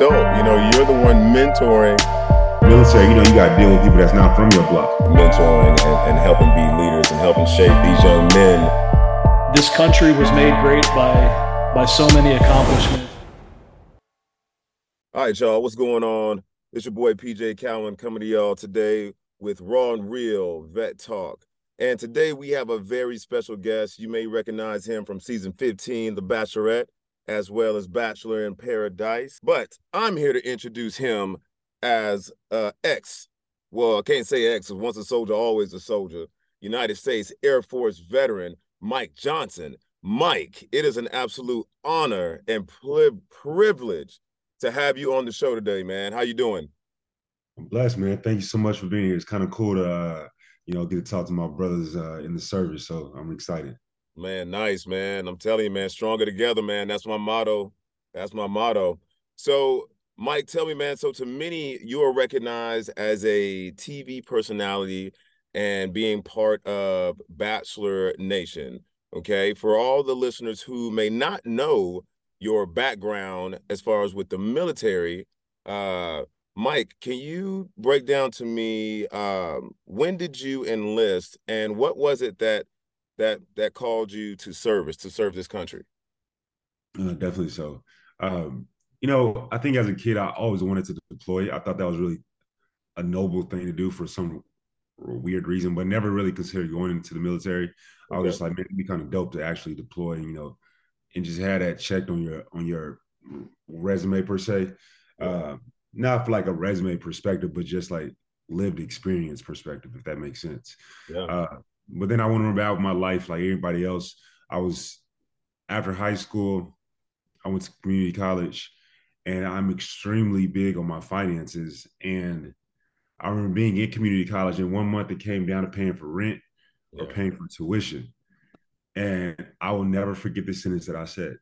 adult. You know, you're the one mentoring. Military, you know, you got to deal with people that's not from your block. Mentoring and, and helping be leaders and helping shape these young men. This country was made great by by so many accomplishments. All right, y'all, what's going on? It's your boy PJ Cowan coming to y'all today with Raw and Real Vet Talk. And today we have a very special guest. You may recognize him from season 15, The Bachelorette, as well as Bachelor in Paradise. But I'm here to introduce him as uh, ex, well, I can't say ex, once a soldier, always a soldier, United States Air Force veteran, Mike Johnson. Mike, it is an absolute honor and privilege to have you on the show today, man. How you doing? I'm blessed, man. Thank you so much for being here. It's kind of cool to, uh, you know, get to talk to my brothers uh, in the service. So I'm excited. Man, nice, man. I'm telling you, man, stronger together, man. That's my motto. That's my motto. So, Mike, tell me, man. So, to many, you are recognized as a TV personality and being part of Bachelor Nation. Okay. For all the listeners who may not know your background as far as with the military, uh, Mike, can you break down to me um, when did you enlist and what was it that that that called you to service to serve this country? Uh, definitely so. Um, you know, I think as a kid, I always wanted to deploy. I thought that was really a noble thing to do for some weird reason, but never really considered going into the military. Okay. I was just like, man, it'd be kind of dope to actually deploy, you know, and just have that checked on your on your resume per se. Uh, not for like a resume perspective, but just like lived experience perspective, if that makes sense. Yeah. Uh, but then I went about my life like everybody else. I was after high school, I went to community college, and I'm extremely big on my finances. And I remember being in community college, and one month it came down to paying for rent yeah. or paying for tuition. And I will never forget the sentence that I said.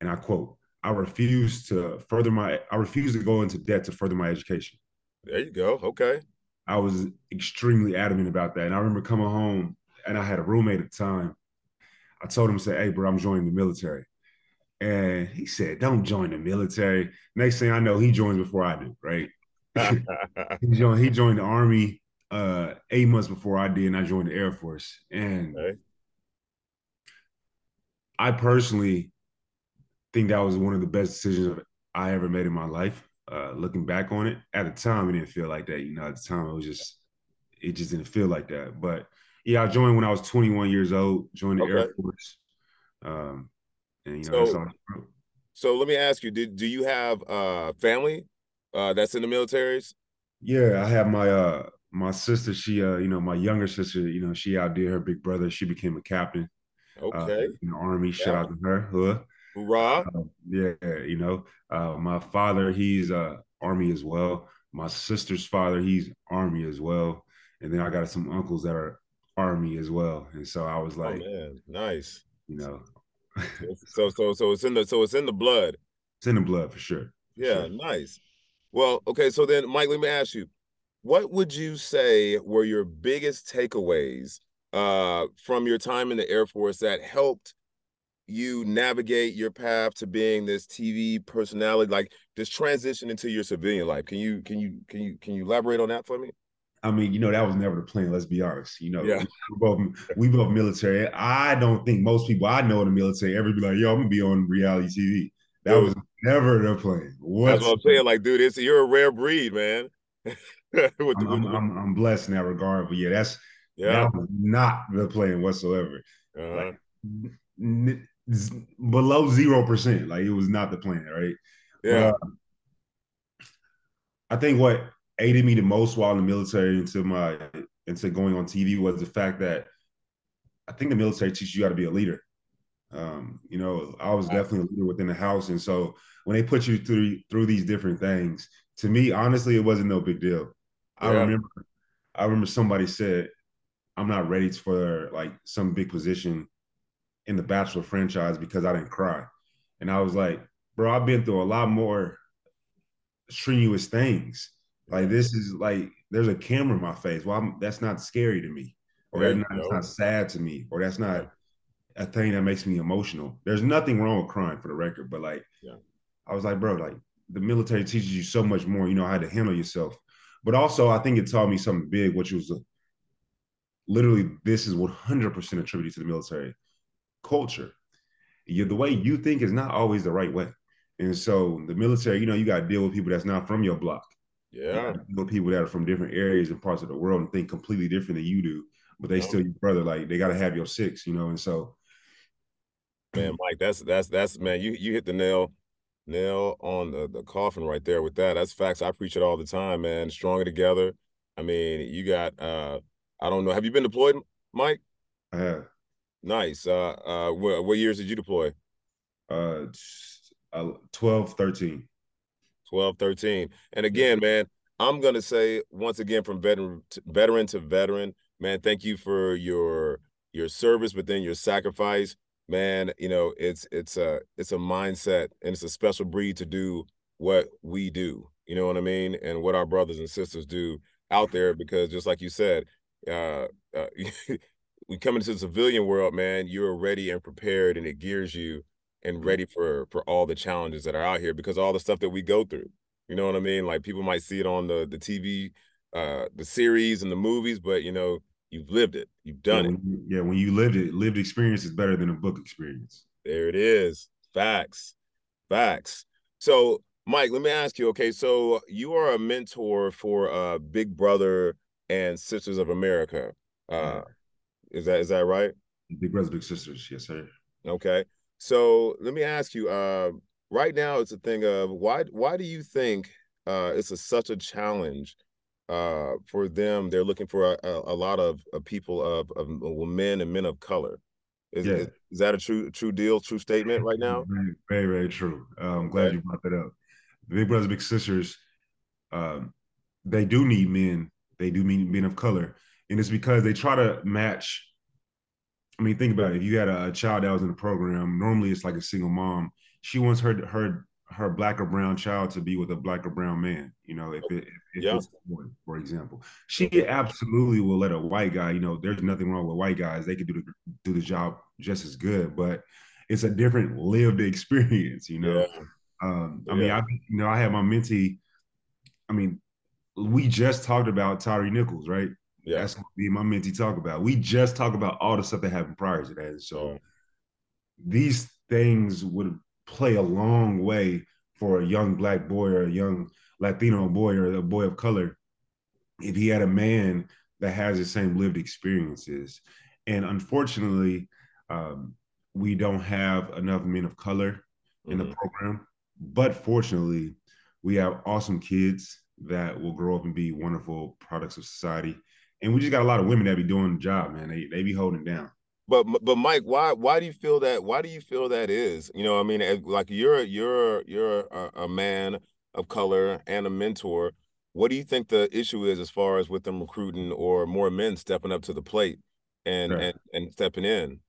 And I quote, I refuse to further my I refuse to go into debt to further my education. There you go. Okay. I was extremely adamant about that. And I remember coming home and I had a roommate at the time. I told him, say, hey, bro, I'm joining the military. And he said, don't join the military. Next thing I know, he joins before I do, right? he, joined, he joined the Army uh, eight months before I did, and I joined the Air Force. And okay. I personally think that was one of the best decisions I ever made in my life. Uh, looking back on it, at the time, it didn't feel like that. You know, at the time, it was just, it just didn't feel like that. But yeah, I joined when I was 21 years old. Joined the okay. Air Force. Um, and you know, so, so let me ask you: Did do you have uh family uh that's in the militaries? Yeah, I have my uh my sister. She uh you know my younger sister. You know she outdid her big brother. She became a captain. Uh, okay. Uh, in the army. Yeah. Shout out to her. Huh? Hoorah. Uh, yeah, you know, uh, my father, he's uh, Army as well. My sister's father, he's Army as well. And then I got some uncles that are Army as well. And so I was oh, like, oh, man, nice. You know. so so so it's in the so it's in the blood. It's in the blood for sure. Yeah, sure. nice. Well, okay, so then Mike, let me ask you, what would you say were your biggest takeaways uh, from your time in the Air Force that helped you navigate your path to being this TV personality, like this transition into your civilian life? Can you can you can you can you elaborate on that for me? I mean, you know, that was never the plan. Let's be honest. You know, yeah. we both we both military. I don't think most people I know in the military ever be like, "Yo, I'm gonna be on reality TV." That dude, was never the plan. What's that's what I'm saying. Like, dude, it's you're a rare breed, man. with, I'm, I'm, I'm, I'm, blessed in that regard, but yeah, that's yeah, that was not the plan whatsoever. Uh-huh. Like, below zero percent. Like it was not the plan, right? Yeah. Uh, I think what aided me the most while in the military into my into going on TV was the fact that I think the military teaches you how to be a leader. Um, you know, I was definitely a leader within the house, and so when they put you through through these different things, to me, honestly, it wasn't no big deal. Yeah. I remember, I remember somebody said, "I'm not ready for like some big position in the Bachelor franchise because I didn't cry. And I was like, bro, I've been through a lot more strenuous things. Like this is like there's a camera in my face. Well, I'm, that's not scary to me, or that's not, that's not, sad to me, or that's not a thing that makes me emotional. There's nothing wrong with crying for the record, but like, yeah. I was like, bro, like the military teaches you so much more. You know how to handle yourself, but also I think it taught me something big, which was a, literally this is 100 percent attributed to the military culture. You, the way you think is not always the right way, and so the military, you know, you got to deal with people that's not from your block. Yeah, with people that are from different areas and parts of the world and think completely different than you do, but they still your brother. Like they got to have your six, you know, and so. Man, Mike, that's that's that's man, you you hit the nail nail on the, the coffin right there with that. That's facts. I preach it all the time, man. Stronger together. I mean, you got uh I don't know. Have you been deployed, Mike? I have. Nice. Uh uh what, what years did you deploy? Uh 12, 13. 12, 13. And again, man, I'm gonna say once again from veteran to, veteran to veteran, man, thank you for your your service, but then your sacrifice man, you know, it's it's a it's a mindset and it's a special breed to do what we do. You know what I mean? And what our brothers and sisters do out there because just like you said, uh, uh we come into the civilian world, man, you're ready and prepared and it gears you and mm. ready for for all the challenges that are out here because all the stuff that we go through. You know what I mean? Like people might see it on the the TV, uh, the series and the movies, but you know, You've lived it. You've done yeah, it. You, yeah, when you lived it, lived experience is better than a book experience. There it is. Facts. Facts. So, Mike, let me ask you. Okay, so you are a mentor for uh, Big Brother and Sisters of America. Uh, is that is that right? Big Brothers, Big Sisters. Yes, sir. Okay. So let me ask you. Uh, right now, it's a thing of why. Why do you think uh, it's a, such a challenge uh, for them, they're looking for a, a, lot of, of people of, of men and men of color. Is, yeah. is, is, that a true true deal, true statement right now? Very, very, very true. Uh, I'm glad okay. you brought that up. The Big Brothers Big Sisters, um, they do need men. They do need men of color, and it's because they try to match. I mean, think about it. If you had a, a child that was in the program, normally it's like a single mom. She wants her her her black or brown child to be with a black or brown man. You know, if it if yeah. it's boy, for example, she absolutely will let a white guy. You know, there's nothing wrong with white guys; they could do the do the job just as good, but it's a different lived experience. You know, yeah. um, I yeah. mean, I you know, I had my mentee. I mean, we just talked about Tyre Nichols, right? Yeah. That's what me and my mentee talk about. We just talk about all the stuff that happened prior to that. And so these things would play a long way for a young black boy or a young Latino boy or a boy of color if he had a man that has the same lived experiences. And unfortunately, um, we don't have enough men of color in mm-hmm. the program. But fortunately, we have awesome kids that will grow up and be wonderful products of society. And we just got a lot of women that be doing the job, man. They they be holding down but but Mike, why why do you feel that? Why do you feel that is? You know, I mean, like you're you're you're a, a, man of color and a mentor. What do you think the issue is as far as with them recruiting or more men stepping up to the plate and right. and, and stepping in?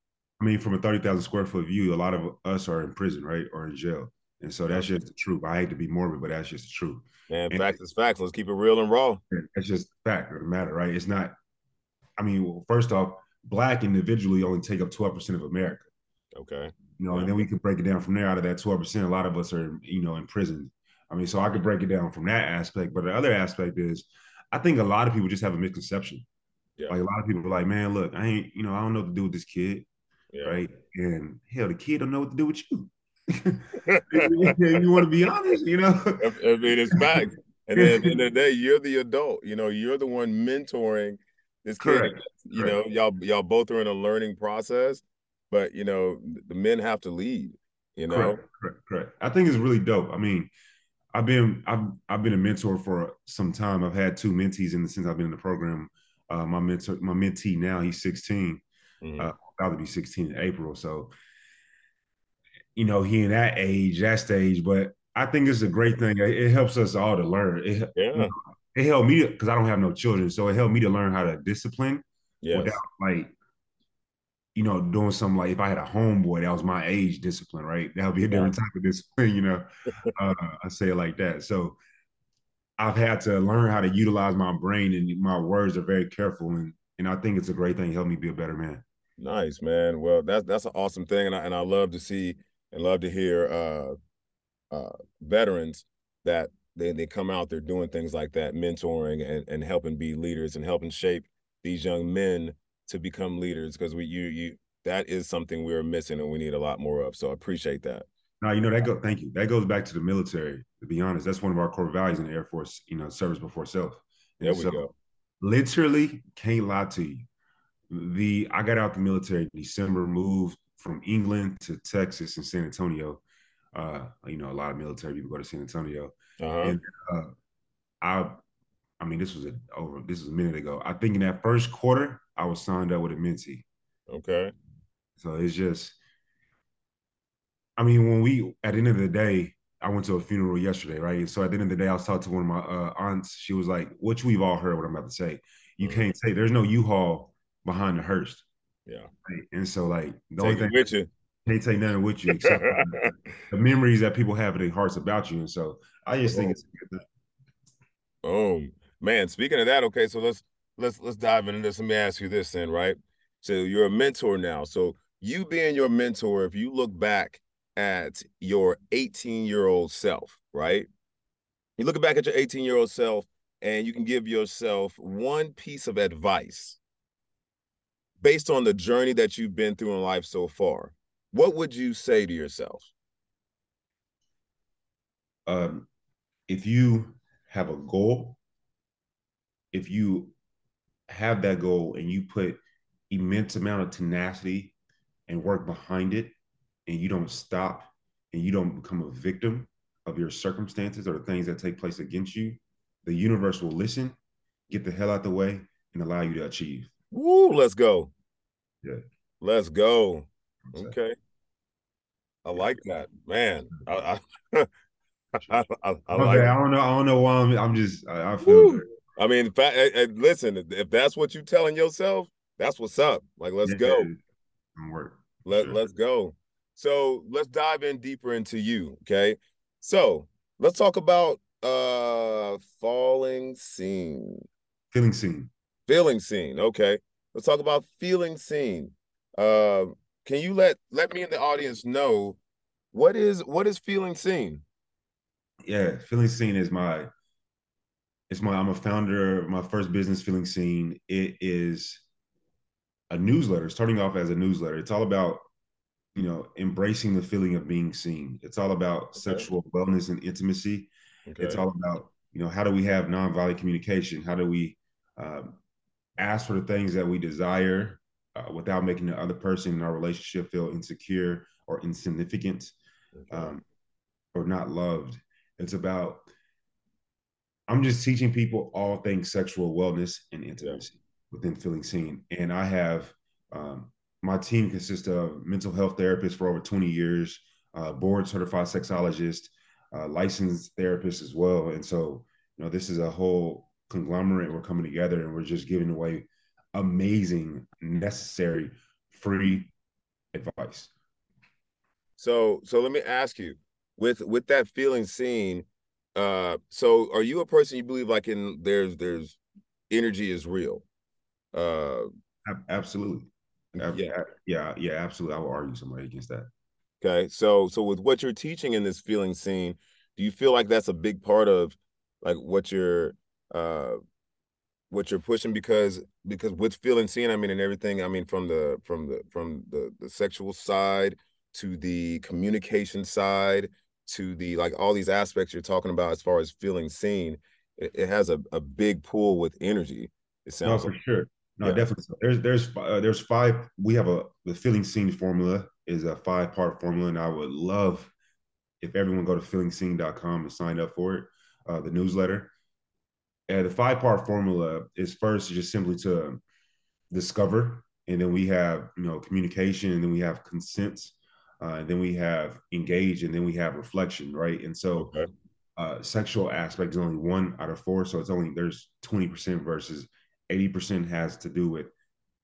I mean, from a thirty thousand square foot view, a lot of us are in prison, right, or in jail, and so that's just the truth. I hate to be morbid, but that's just the truth. Man, and facts is facts. Let's keep it real and raw. That's just fact of the matter, right? It's not. I mean, well, first off black individually only take up 12% of America. Okay. You know, yeah. and then we could break it down from there. Out of that 12%, a lot of us are, you know, in prison. I mean, so I could break it down from that aspect. But the other aspect is I think a lot of people just have a misconception. Yeah. Like a lot of people are like, man, look, I ain't, you know, I don't know what to do with this kid. Yeah. Right. And hell, the kid don't know what to do with you. You want to be honest, you know. I mean, it's fact. And then, and the day, you're the adult. You know, you're the one mentoring this kid, you Correct. know, y'all y'all both are in a learning process, but you know, the men have to lead. You know, correct, correct, correct. I think it's really dope. I mean, I've been I've I've been a mentor for some time. I've had two mentees in the since I've been in the program. Uh, my mentor, my mentee now, he's 16. Mm-hmm. Uh, about to be 16 in April. So, you know, he in that age, that stage. But I think it's a great thing. It, helps us all to learn. It, yeah. You know, it helped me because I don't have no children, so it helped me to learn how to discipline yes. without like you know, doing something like if I had a homeboy that was my age discipline, right? That would be a different yeah. type of discipline, you know. uh, I say it like that. So I've had to learn how to utilize my brain and my words are very careful and and I think it's a great thing. Help me be a better man. Nice, man. Well, that's that's an awesome thing, and I and I love to see and love to hear uh, uh, veterans that they, they come out they're doing things like that mentoring and, and helping be leaders and helping shape these young men to become leaders because we you you that is something we're missing and we need a lot more of so i appreciate that. No you know that go thank you. That goes back to the military to be honest. That's one of our core values in the air force you know service before self. And there we so, go. literally can't lie to you. The i got out the military in december moved from england to texas and san antonio uh you know a lot of military people go to san antonio uh-huh. and uh, i I mean, this was a, over. This was a minute ago. I think in that first quarter, I was signed up with a mentee. Okay. So it's just, I mean, when we at the end of the day, I went to a funeral yesterday, right? And So at the end of the day, I was talking to one of my uh, aunts. She was like, "Which we've all heard what I'm about to say. You mm-hmm. can't say there's no U-Haul behind the hearse." Yeah. Right? And so, like, the take only thing with you. Can't take nothing with you except the memories that people have in their hearts about you. And so, I just think oh. it's a good thing. Boom man speaking of that okay so let's let's let's dive into this let me ask you this then right so you're a mentor now so you being your mentor if you look back at your 18 year old self right you look back at your 18 year old self and you can give yourself one piece of advice based on the journey that you've been through in life so far what would you say to yourself um if you have a goal if you have that goal and you put immense amount of tenacity and work behind it and you don't stop and you don't become a victim of your circumstances or the things that take place against you, the universe will listen, get the hell out of the way, and allow you to achieve. Woo, let's go. Yeah. Let's go. Okay. I like that. Man. I I, I, I, I like I don't know. I don't know why I'm I'm just I, I feel I mean, listen, if that's what you're telling yourself, that's what's up. Like, let's yeah, go. Work. Let, sure. Let's go. So let's dive in deeper into you. Okay. So let's talk about uh falling scene. Feeling seen. Feeling seen. Okay. Let's talk about feeling seen. Uh, can you let let me in the audience know what is what is feeling seen? Yeah, feeling seen is my it's my I'm a founder of my first business feeling seen. It is a newsletter, starting off as a newsletter. It's all about, you know, embracing the feeling of being seen. It's all about okay. sexual wellness and intimacy. Okay. It's all about, you know, how do we have nonviolent communication? How do we um, ask for the things that we desire uh, without making the other person in our relationship feel insecure or insignificant um, or not loved? It's about I'm just teaching people all things sexual wellness and intimacy within feeling seen. And I have um, my team consists of mental health therapists for over 20 years, uh, board certified sexologist, uh, licensed therapist as well. And so, you know, this is a whole conglomerate. We're coming together and we're just giving away amazing, necessary, free advice. So, so let me ask you, with with that feeling seen, uh, so are you a person you believe like in there's there's energy is real? Uh, absolutely. Yeah, yeah, yeah, absolutely. I will argue somebody against that. Okay, so so with what you're teaching in this feeling seen, do you feel like that's a big part of like what you're uh what you're pushing because because with feeling seen i mean and everything i mean from the from the from the the sexual side to the communication side to the like all these aspects you're talking about as far as feeling seen it, it has a, a big pool with energy it sounds no, for like. sure no yeah. definitely there's there's uh, there's five we have a the feeling seen formula is a five part formula and i would love if everyone go to feelingseen.com and sign up for it uh, the newsletter and the five part formula is first just simply to discover and then we have you know communication and then we have consent uh, and then we have engage, and then we have reflection, right? And so, okay. uh, sexual aspect is only one out of four, so it's only there's twenty percent versus eighty percent has to do with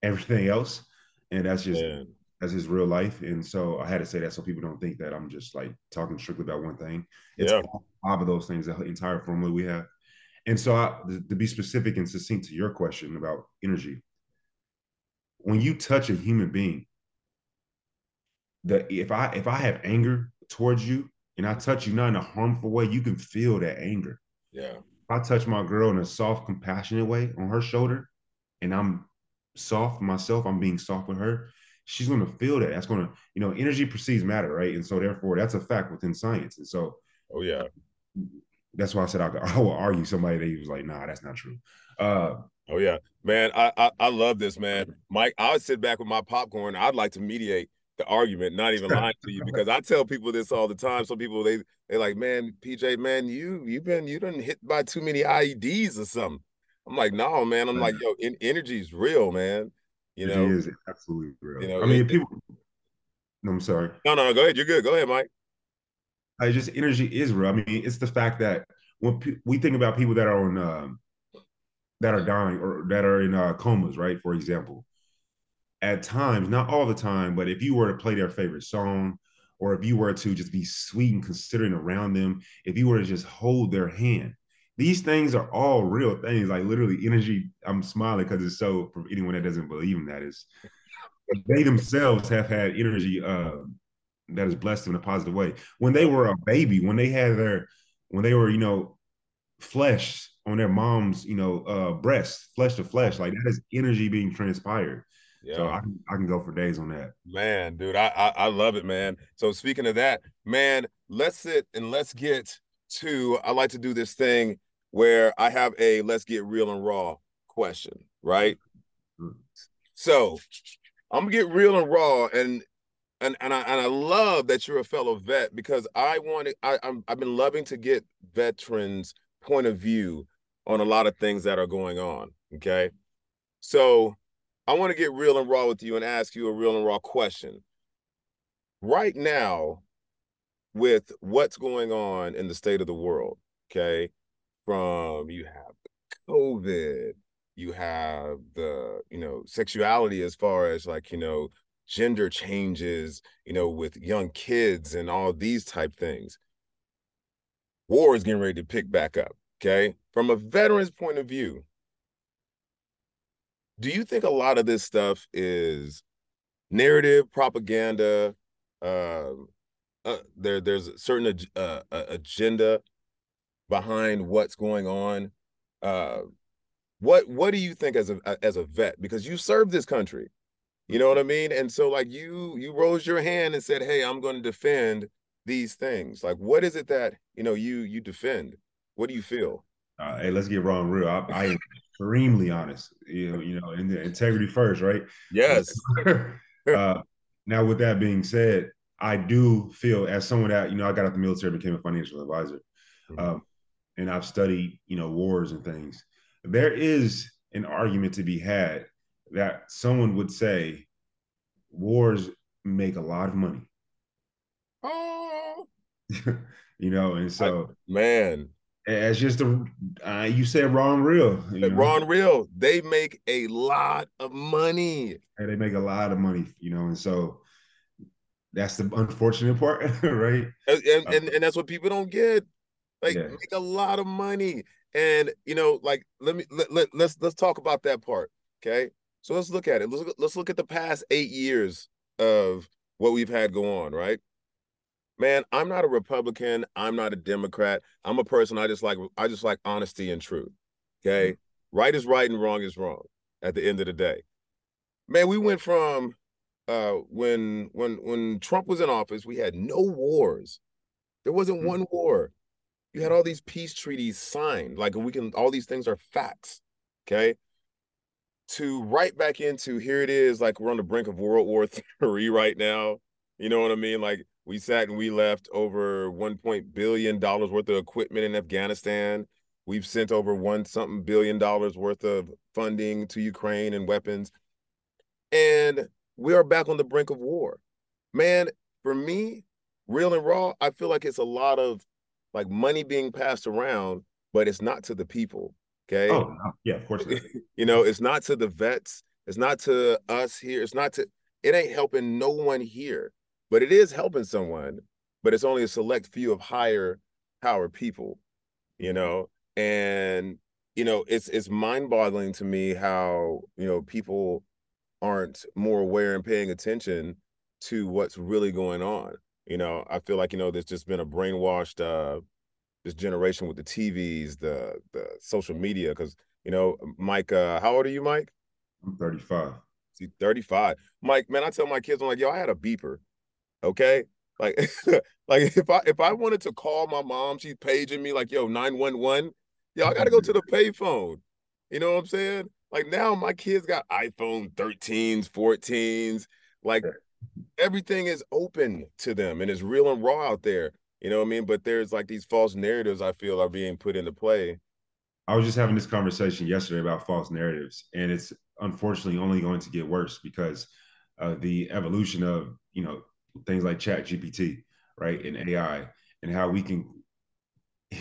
everything else, and that's just Man. that's just real life. And so I had to say that so people don't think that I'm just like talking strictly about one thing. It's yeah. five of those things, the entire formula we have. And so, I, to be specific and succinct to your question about energy, when you touch a human being, that if I if I have anger towards you and I touch you not in a harmful way, you can feel that anger. Yeah. If I touch my girl in a soft, compassionate way on her shoulder, and I'm soft myself, I'm being soft with her, she's going to feel that. That's going to, you know, energy precedes matter, right? And so therefore, that's a fact within science. And so, oh yeah, that's why I said I, I will argue somebody that he was like, nah, that's not true. Uh, oh yeah, man, I, I I love this, man, Mike. I would sit back with my popcorn. I'd like to mediate the argument, not even lying to you, because I tell people this all the time. Some people they they like, man, PJ, man, you you've been you done hit by too many IEDs or something. I'm like, no, man. I'm like, yo, in, energy is real, man. You know, it is absolutely real. You know, I mean, it, people. No, I'm sorry. No, no, no. Go ahead. You're good. Go ahead, Mike. Just energy is real. I mean, it's the fact that when pe- we think about people that are on um, that are dying or that are in uh, comas, right? For example, at times, not all the time, but if you were to play their favorite song, or if you were to just be sweet and considering around them, if you were to just hold their hand, these things are all real things. Like literally, energy. I'm smiling because it's so. For anyone that doesn't believe in that, is they themselves have had energy uh, that has blessed them in a positive way. When they were a baby, when they had their, when they were, you know, flesh on their mom's, you know, uh, breast, flesh to flesh, like that is energy being transpired. Yeah. So I can, I can go for days on that. Man, dude, I, I I love it, man. So speaking of that, man, let's sit and let's get to. I like to do this thing where I have a let's get real and raw question, right? Mm-hmm. So I'm gonna get real and raw, and and and I and I love that you're a fellow vet because I wanted I I'm, I've been loving to get veterans' point of view on a lot of things that are going on. Okay, so I want to get real and raw with you and ask you a real and raw question. Right now, with what's going on in the state of the world, okay, from you have COVID, you have the, you know, sexuality as far as like, you know, gender changes, you know, with young kids and all these type things. War is getting ready to pick back up. Okay. From a veteran's point of view, do you think a lot of this stuff is narrative propaganda? Uh, uh, there, there's a certain uh, agenda behind what's going on. Uh, what what do you think as a as a vet? Because you served this country, you know what I mean. And so, like you you rose your hand and said, "Hey, I'm going to defend these things." Like, what is it that you know you you defend? What do you feel? Uh, hey, let's get wrong real. I, I am extremely honest. You know, you know, in the integrity first, right? Yes. uh, now, with that being said, I do feel as someone that you know, I got out of the military, became a financial advisor. Mm-hmm. Um, and I've studied, you know, wars and things, there is an argument to be had that someone would say wars make a lot of money. Oh. you know, and so I, man, as just a uh, you said Ron real. You know? Wrong real. They make a lot of money. And they make a lot of money, you know, and so that's the unfortunate part, right? And, and, uh, and, and that's what people don't get like yeah. make a lot of money and you know like let me let, let, let's let's talk about that part okay so let's look at it let's look, let's look at the past eight years of what we've had go on right man i'm not a republican i'm not a democrat i'm a person i just like i just like honesty and truth okay mm-hmm. right is right and wrong is wrong at the end of the day man we went from uh when when when trump was in office we had no wars there wasn't mm-hmm. one war you had all these peace treaties signed, like we can, all these things are facts. Okay. To right back into here it is, like we're on the brink of World War Three right now. You know what I mean? Like we sat and we left over one point billion dollars worth of equipment in Afghanistan. We've sent over one something billion dollars worth of funding to Ukraine and weapons. And we are back on the brink of war. Man, for me, real and raw, I feel like it's a lot of like money being passed around, but it's not to the people. Okay. Oh, yeah, of course. you know, it's not to the vets. It's not to us here. It's not to, it ain't helping no one here, but it is helping someone, but it's only a select few of higher power people, you know? And, you know, it's, it's mind boggling to me how, you know, people aren't more aware and paying attention to what's really going on. You know, I feel like you know there's just been a brainwashed uh this generation with the TVs, the the social media. Because you know, Mike, uh, how old are you, Mike? I'm 35. See, 35. Mike, man, I tell my kids, I'm like, yo, I had a beeper. Okay. Like, like if I if I wanted to call my mom, she's paging me like, yo, 911. Yo, I gotta go to the payphone. You know what I'm saying? Like now my kids got iPhone 13s, 14s. Like everything is open to them and it's real and raw out there. You know what I mean? But there's like these false narratives I feel are being put into play. I was just having this conversation yesterday about false narratives, and it's unfortunately only going to get worse because of the evolution of you know things like Chat GPT, right, and AI, and how we can.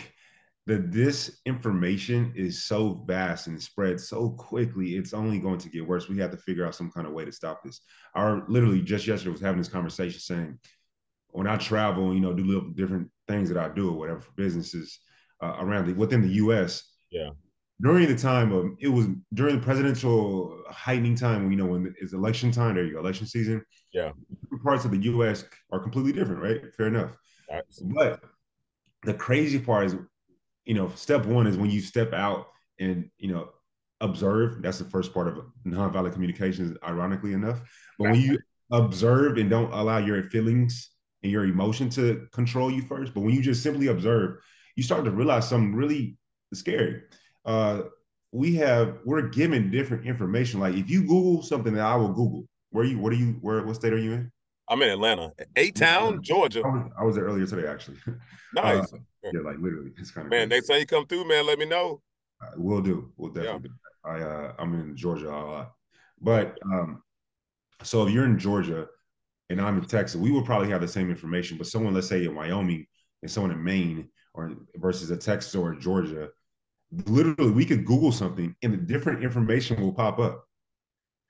The this information is so vast and spread so quickly. It's only going to get worse. We have to figure out some kind of way to stop this. Our literally just yesterday was having this conversation saying when I travel, you know, do little different things that I do or whatever for businesses uh, around the, within the U.S. Yeah. During the time of it was during the presidential heightening time, you know, when it's election time, there you go, election season. Yeah. Parts of the U.S. are completely different, right? Fair enough. But the crazy part is, you know, step one is when you step out and you know observe. That's the first part of nonviolent communications, ironically enough. But when you observe and don't allow your feelings and your emotion to control you first. But when you just simply observe, you start to realize something really scary. Uh, we have we're given different information. Like if you Google something that I will Google, where you what are you where what state are you in? I'm in Atlanta, A Town, Georgia. I was, I was, there earlier today, actually. Nice. Uh, yeah, like literally, it's kind of man. Crazy. Next time you come through, man, let me know. Uh, we'll do. We'll definitely. Yeah. Do. I uh, I'm in Georgia a lot, but um, so if you're in Georgia, and I'm in Texas, we would probably have the same information. But someone, let's say in Wyoming and someone in Maine or versus a Texas or Georgia, literally we could Google something and the different information will pop up.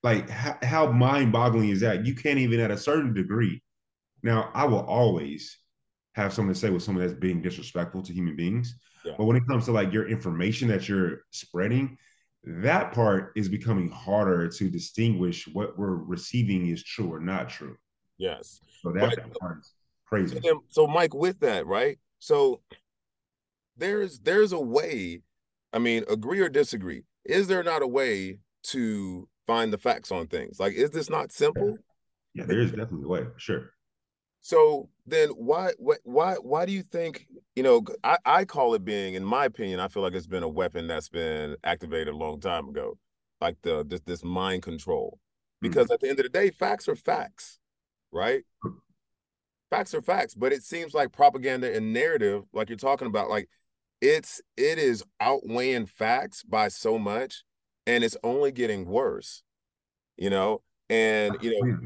Like how, how mind-boggling is that? You can't even at a certain degree. Now, I will always have something to say with someone that's being disrespectful to human beings. Yeah. But when it comes to like your information that you're spreading, that part is becoming harder to distinguish what we're receiving is true or not true. Yes. So that crazy. So, so Mike, with that, right? So there's there's a way, I mean, agree or disagree. Is there not a way to find the facts on things? Like, is this not simple? Yeah, there is definitely a way, sure. So then why why why do you think, you know, I, I call it being, in my opinion, I feel like it's been a weapon that's been activated a long time ago. Like the this this mind control. Because mm-hmm. at the end of the day, facts are facts right? Facts are facts, but it seems like propaganda and narrative, like you're talking about, like it's it is outweighing facts by so much, and it's only getting worse, you know. And you know,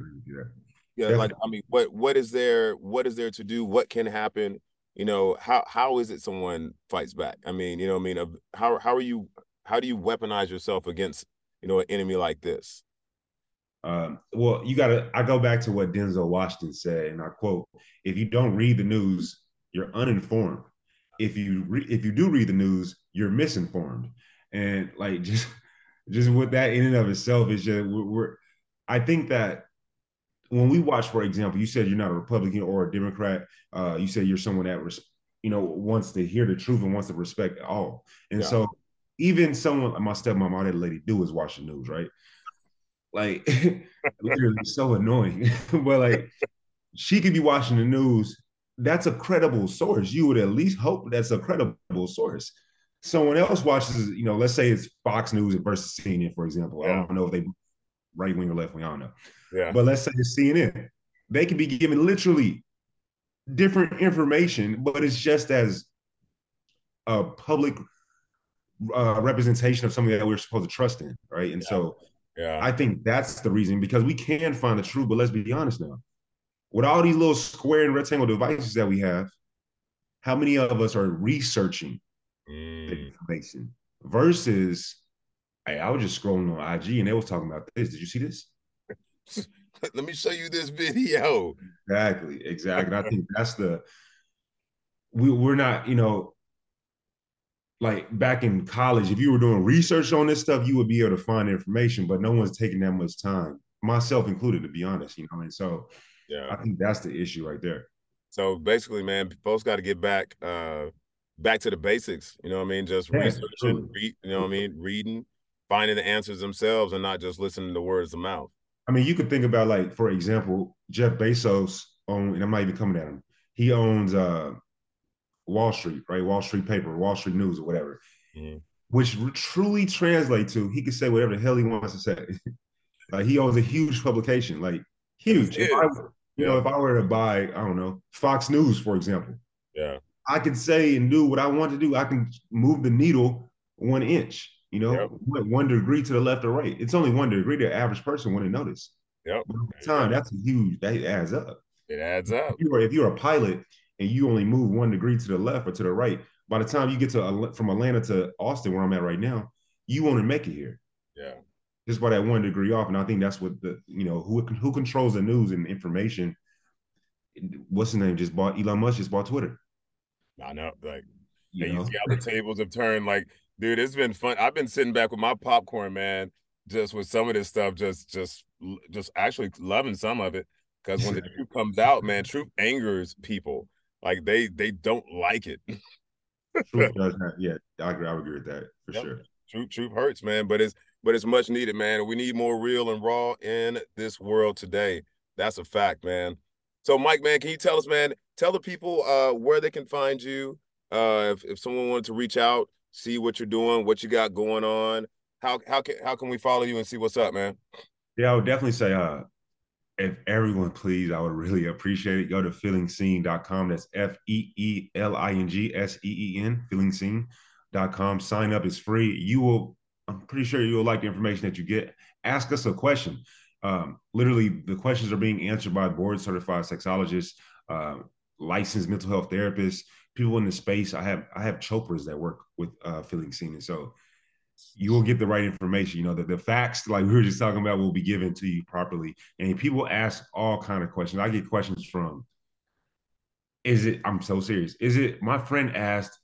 yeah, yeah like I mean, what what is there? What is there to do? What can happen? You know, how how is it someone fights back? I mean, you know, I mean, how how are you? How do you weaponize yourself against you know an enemy like this? Um, well, you got to. I go back to what Denzel Washington said, and I quote: "If you don't read the news, you're uninformed. If you re- if you do read the news, you're misinformed." And like just just with that in and of itself is just we're, we're I think that when we watch, for example, you said you're not a Republican or a Democrat. Uh, you said you're someone that res- you know wants to hear the truth and wants to respect all. And yeah. so even someone my stepmom, all that lady do is watch the news, right? Like literally so annoying. but like she could be watching the news. That's a credible source. You would at least hope that's a credible source. Someone else watches, you know, let's say it's Fox News versus CNN, for example. Yeah. I don't know if they right wing or left wing, I don't know. Yeah. But let's say it's CNN. They could be given literally different information, but it's just as a public uh, representation of something that we're supposed to trust in, right? And yeah. so yeah. I think that's the reason because we can find the truth, but let's be honest now. With all these little square and rectangle devices that we have, how many of us are researching mm. the information versus hey, I was just scrolling on IG and they was talking about this. Did you see this? Let me show you this video. Exactly, exactly. I think that's the we we're not, you know, like back in college, if you were doing research on this stuff, you would be able to find information, but no one's taking that much time, myself included, to be honest, you know. And so yeah, I think that's the issue right there. So basically, man, folks got to get back uh back to the basics. You know what I mean? Just yeah, researching, read, you know what I mean, reading, finding the answers themselves, and not just listening to words of mouth. I mean, you could think about like, for example, Jeff Bezos own, and I'm not even coming at him. He owns uh Wall Street, right? Wall Street paper, Wall Street News, or whatever. Mm-hmm. Which truly translate to he can say whatever the hell he wants to say. like he owns a huge publication, like huge. If I, you know, if I were to buy, I don't know, Fox News, for example, yeah, I can say and do what I want to do. I can move the needle one inch, you know, yep. one degree to the left or right. It's only one degree. The average person wouldn't notice. Yep. time, that's a huge. That adds up. It adds up. If you're, if you're a pilot and you only move one degree to the left or to the right, by the time you get to from Atlanta to Austin, where I'm at right now, you won't make it here. Yeah. Just by that one degree off, and I think that's what the you know who who controls the news and information. What's his name? Just bought Elon Musk just bought Twitter. I know, like you, you see how the tables have turned. Like, dude, it's been fun. I've been sitting back with my popcorn, man, just with some of this stuff, just just just actually loving some of it. Because when the truth comes out, man, truth angers people. Like they they don't like it. truth does not. Yeah, I agree. I agree with that for yep. sure. Truth truth hurts, man, but it's but it's much needed, man. We need more real and raw in this world today. That's a fact, man. So, Mike, man, can you tell us, man? Tell the people uh, where they can find you. Uh, if if someone wanted to reach out, see what you're doing, what you got going on, how how can how can we follow you and see what's up, man? Yeah, I would definitely say uh if everyone please, I would really appreciate it. Go to feelingseen.com. That's F E E L I N G S E E N, feelingseen.com. Sign up is free. You will, I'm pretty sure you will like the information that you get. Ask us a question. Um, literally, the questions are being answered by board certified sexologists, uh, licensed mental health therapists, people in the space. I have I have chopers that work with uh, Feeling Seen, and so you will get the right information. You know, that the facts, like we were just talking about, will be given to you properly. And people ask all kind of questions. I get questions from, is it, I'm so serious. Is it, my friend asked,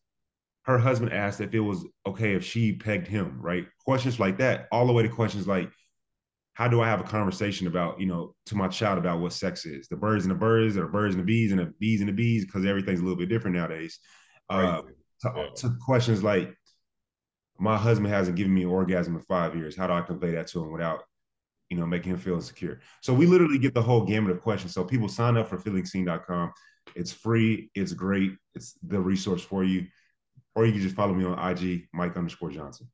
her husband asked if it was okay if she pegged him, right? Questions like that, all the way to questions like, how do I have a conversation about, you know, to my child about what sex is? The birds and the birds, or birds and the bees, and the bees and the bees, because everything's a little bit different nowadays. Uh, to, to questions like, my husband hasn't given me an orgasm in five years. How do I convey that to him without, you know, making him feel insecure? So we literally get the whole gamut of questions. So people sign up for feelingseen.com. It's free. It's great. It's the resource for you. Or you can just follow me on IG, Mike underscore Johnson.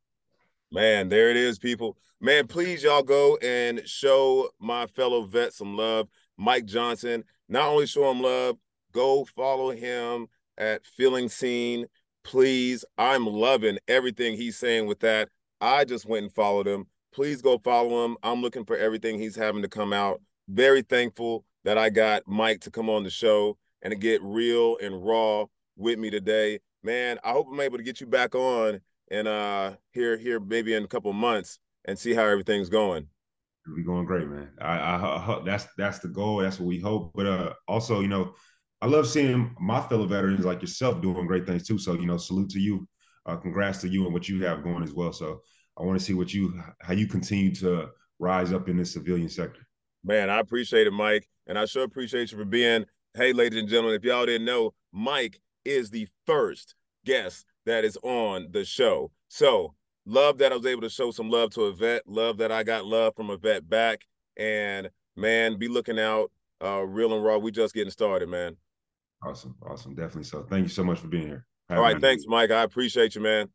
Man, there it is, people. Man, please y'all go and show my fellow vet some love. Mike Johnson. Not only show him love, go follow him at Feeling Seen please. I'm loving everything he's saying with that. I just went and followed him. Please go follow him. I'm looking for everything he's having to come out. Very thankful that I got Mike to come on the show and to get real and raw with me today. Man, I hope I'm able to get you back on and uh here here maybe in a couple months and see how everything's going. We're going great, man. I, I, I that's that's the goal. That's what we hope. But uh also, you know, I love seeing my fellow veterans like yourself doing great things too. So, you know, salute to you. Uh, congrats to you and what you have going as well. So I want to see what you, how you continue to rise up in this civilian sector. Man, I appreciate it, Mike. And I sure appreciate you for being, hey, ladies and gentlemen, if y'all didn't know, Mike is the first guest that is on the show. So love that I was able to show some love to a vet. Love that I got love from a vet back. And man, be looking out. Uh, real and raw. We just getting started, man. Awesome. Awesome. Definitely so. Thank you so much for being here. Have All right. Thanks, Mike. I appreciate you, man.